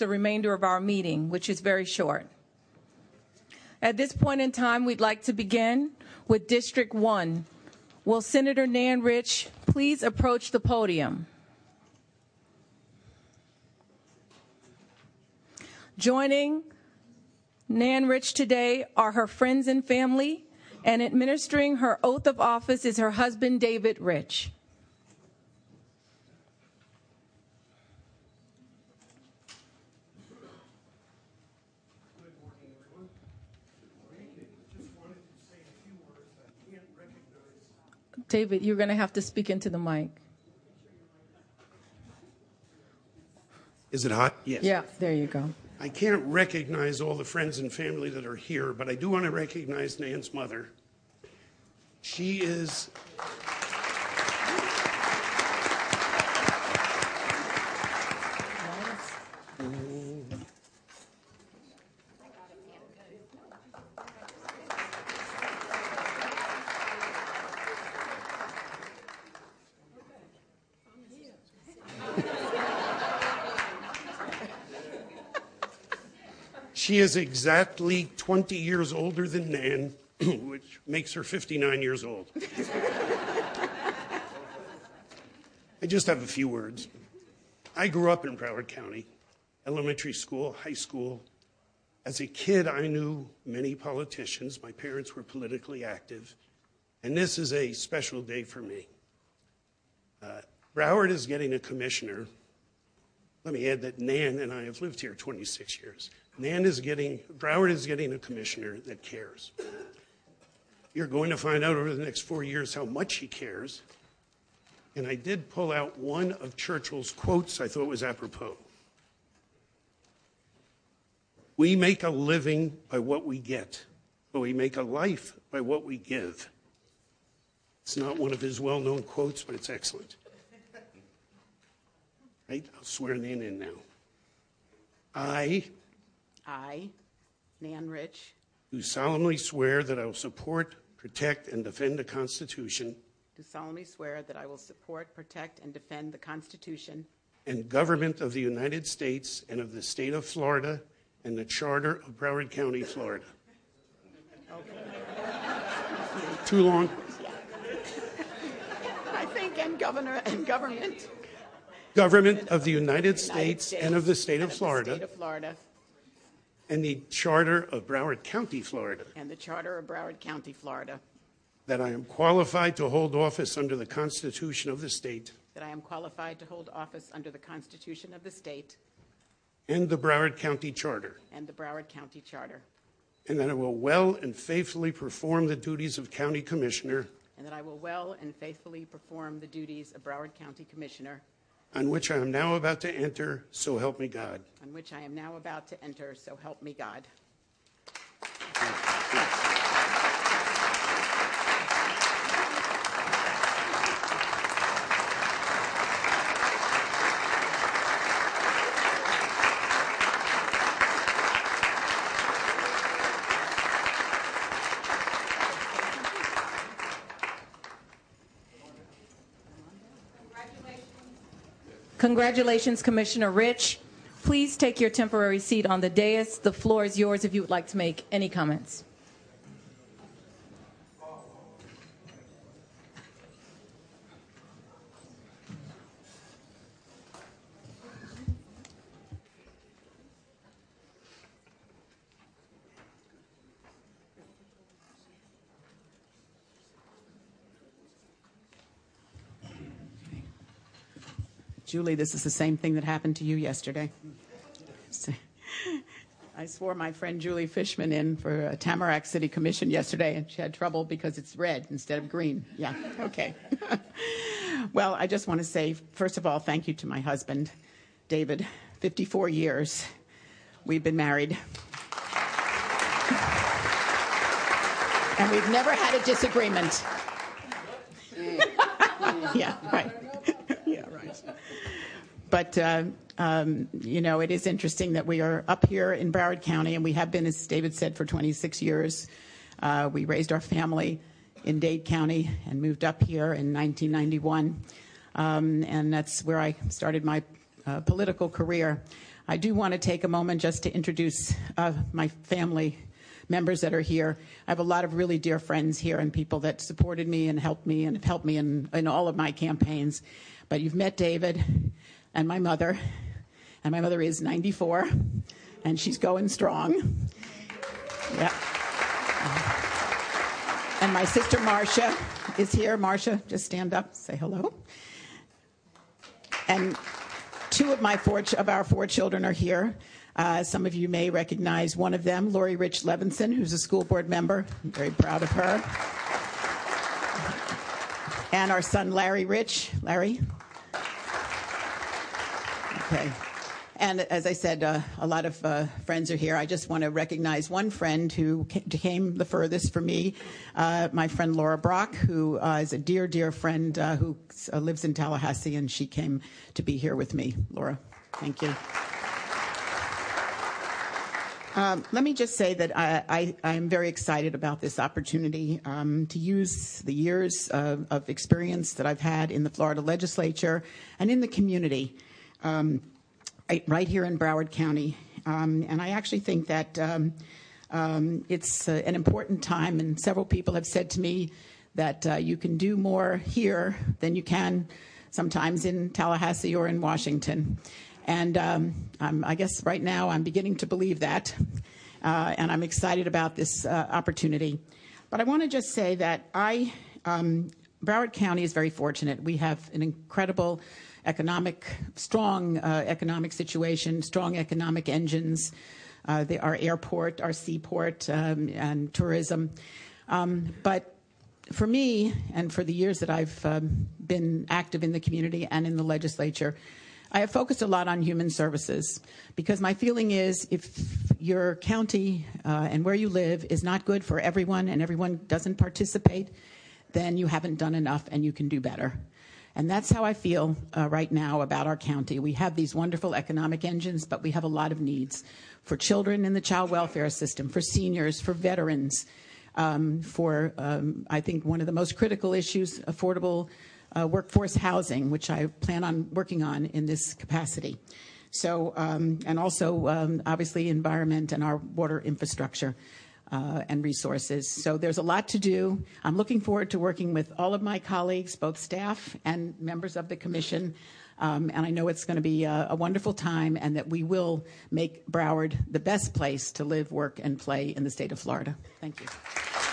the remainder of our meeting, which is very short. At this point in time, we'd like to begin with District 1. Will Senator Nan Rich please approach the podium? Joining Nan Rich today are her friends and family, and administering her oath of office is her husband, David Rich. Good morning, everyone. Just wanted to say a few words. I can't recognize. David, you're going to have to speak into the mic. Is it hot? Yes. Yeah, there you go. I can't recognize all the friends and family that are here, but I do want to recognize Nan's mother. She is. She is exactly 20 years older than Nan, which makes her 59 years old. I just have a few words. I grew up in Broward County, elementary school, high school. As a kid, I knew many politicians. My parents were politically active. And this is a special day for me. Uh, Broward is getting a commissioner. Let me add that Nan and I have lived here 26 years. Nan is getting, Broward is getting a commissioner that cares. You're going to find out over the next four years how much he cares. And I did pull out one of Churchill's quotes I thought was apropos. We make a living by what we get, but we make a life by what we give. It's not one of his well known quotes, but it's excellent. Right? I'll swear Nan in now. I I, Nan Rich, do solemnly swear that I will support, protect, and defend the Constitution do solemnly swear that I will support, protect, and defend the Constitution and government of the United States and of the state of Florida and the Charter of Broward County, Florida. Too long? I think, and governor and government. Government of the United States and of the state of Florida State of Florida and the Charter of Broward County, Florida. and the Charter of Broward County, Florida. That I am qualified to hold office under the Constitution of the state That I am qualified to hold office under the Constitution of the state and the Broward County Charter. and the Broward County Charter. And that I will well and faithfully perform the duties of County Commissioner And that I will well and faithfully perform the duties of Broward County Commissioner, on which I am now about to enter, so help me God. on which I am now about to enter, so help me God. Congratulations, Commissioner Rich. Please take your temporary seat on the dais. The floor is yours if you would like to make any comments. Julie, this is the same thing that happened to you yesterday. I swore my friend Julie Fishman in for a Tamarac City Commission yesterday, and she had trouble because it's red instead of green. Yeah, okay. well, I just want to say, first of all, thank you to my husband, David. 54 years we've been married. And we've never had a disagreement. yeah, right. But, uh, um, you know, it is interesting that we are up here in Broward County, and we have been, as David said, for 26 years. Uh, we raised our family in Dade County and moved up here in 1991. Um, and that's where I started my uh, political career. I do want to take a moment just to introduce uh, my family members that are here. I have a lot of really dear friends here and people that supported me and helped me and have helped me in, in all of my campaigns. But you've met David and my mother, and my mother is 94, and she's going strong. Yeah. And my sister Marcia is here. Marcia, just stand up, say hello. And two of my four of our four children are here. Uh, some of you may recognize one of them, Laurie Rich Levinson, who's a school board member. I'm very proud of her. And our son, Larry Rich. Larry? Okay. And as I said, uh, a lot of uh, friends are here. I just want to recognize one friend who came the furthest for me, uh, my friend Laura Brock, who uh, is a dear, dear friend uh, who uh, lives in Tallahassee, and she came to be here with me. Laura, thank you. Um, let me just say that I, am very excited about this opportunity um, to use the years of, of, experience that I've had in the Florida legislature and in the community. Um, right here in Broward County. Um, and I actually think that um, um, it's uh, an important time, and several people have said to me that uh, you can do more here than you can sometimes in Tallahassee or in Washington. And um, I guess right now I'm beginning to believe that, uh, and I'm excited about this uh, opportunity. But I want to just say that I, um, Broward County is very fortunate. We have an incredible economic, strong uh, economic situation, strong economic engines, uh, the, our airport, our seaport, um, and tourism. Um, but for me, and for the years that I've um, been active in the community and in the legislature, I have focused a lot on human services because my feeling is if your county uh, and where you live is not good for everyone and everyone doesn't participate, then you haven't done enough and you can do better. And that's how I feel uh, right now about our county. We have these wonderful economic engines, but we have a lot of needs for children in the child welfare system, for seniors, for veterans, um, for, um, I think, one of the most critical issues affordable uh, workforce housing, which I plan on working on in this capacity. So, um, and also, um, obviously, environment and our water infrastructure uh, and resources. So there's a lot to do. I'm looking forward to working with all of my colleagues, both staff and members of the commission. Um, and I know it's going to be a, a, wonderful time and that we will make Broward the best place to live, work, and play in the state of Florida. Thank you.